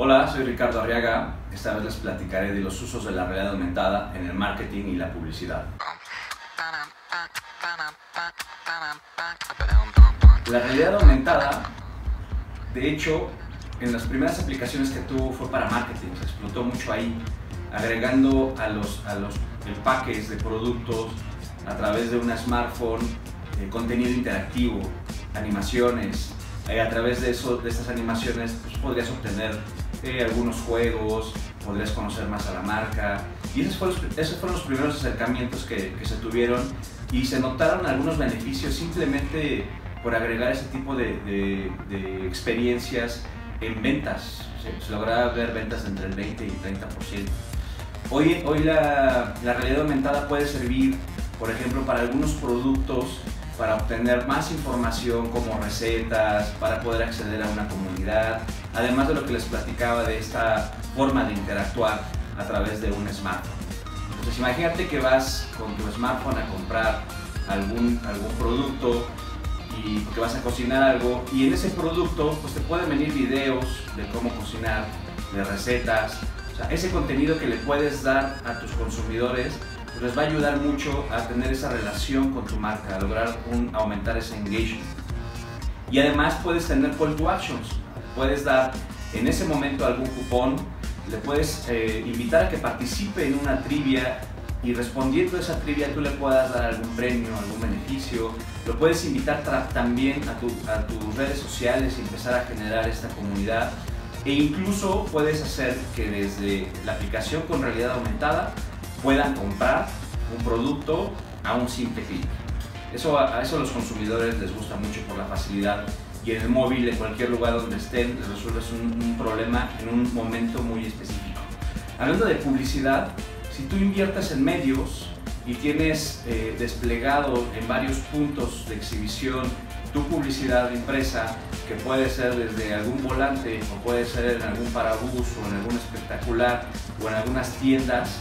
Hola, soy Ricardo Arriaga. Esta vez les platicaré de los usos de la realidad aumentada en el marketing y la publicidad. La realidad aumentada, de hecho, en las primeras aplicaciones que tuvo fue para marketing, se explotó mucho ahí, agregando a los, a los empaques de productos a través de una smartphone, eh, contenido interactivo, animaciones. Eh, a través de, eso, de estas animaciones pues, podrías obtener eh, algunos juegos, podrías conocer más a la marca. Y esos fueron, esos fueron los primeros acercamientos que, que, se tuvieron y se notaron algunos beneficios simplemente por agregar ese tipo de, de, de experiencias en ventas. Se, se, lograba ver ventas entre el 20 y 30%. Hoy, hoy la, la realidad aumentada puede servir, por ejemplo, para algunos productos para obtener más información como recetas, para poder acceder a una comunidad, además de lo que les platicaba de esta forma de interactuar a través de un smartphone. Entonces imagínate que vas con tu smartphone a comprar algún, algún producto y que vas a cocinar algo y en ese producto pues te pueden venir videos de cómo cocinar, de recetas, o sea, ese contenido que le puedes dar a tus consumidores les va a ayudar mucho a tener esa relación con tu marca, a lograr un, aumentar ese engagement. Y además puedes tener call to actions, puedes dar en ese momento algún cupón, le puedes eh, invitar a que participe en una trivia y respondiendo a esa trivia tú le puedas dar algún premio, algún beneficio, lo puedes invitar también a tus redes sociales y empezar a generar esta comunidad. E incluso puedes hacer que desde la aplicación con realidad aumentada puedan comprar un producto a un simple clic. Eso, a eso los consumidores les gusta mucho por la facilidad y en el móvil, en cualquier lugar donde estén, les resuelves un, un problema en un momento muy específico. Hablando de publicidad, si tú inviertes en medios y tienes eh, desplegado en varios puntos de exhibición tu publicidad impresa, que puede ser desde algún volante o puede ser en algún parabús o en algún espectacular o en algunas tiendas,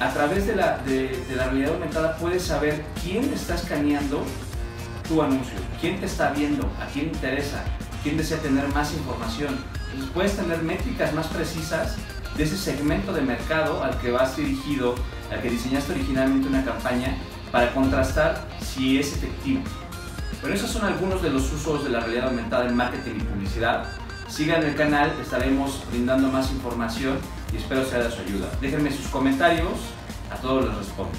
a través de la, de, de la realidad aumentada puedes saber quién está escaneando tu anuncio, quién te está viendo, a quién interesa, quién desea tener más información. Entonces puedes tener métricas más precisas de ese segmento de mercado al que vas dirigido, al que diseñaste originalmente una campaña, para contrastar si es efectivo. Pero esos son algunos de los usos de la realidad aumentada en marketing y publicidad. Sigan el canal, estaremos brindando más información y espero sea de su ayuda. Déjenme sus comentarios, a todos les respondo.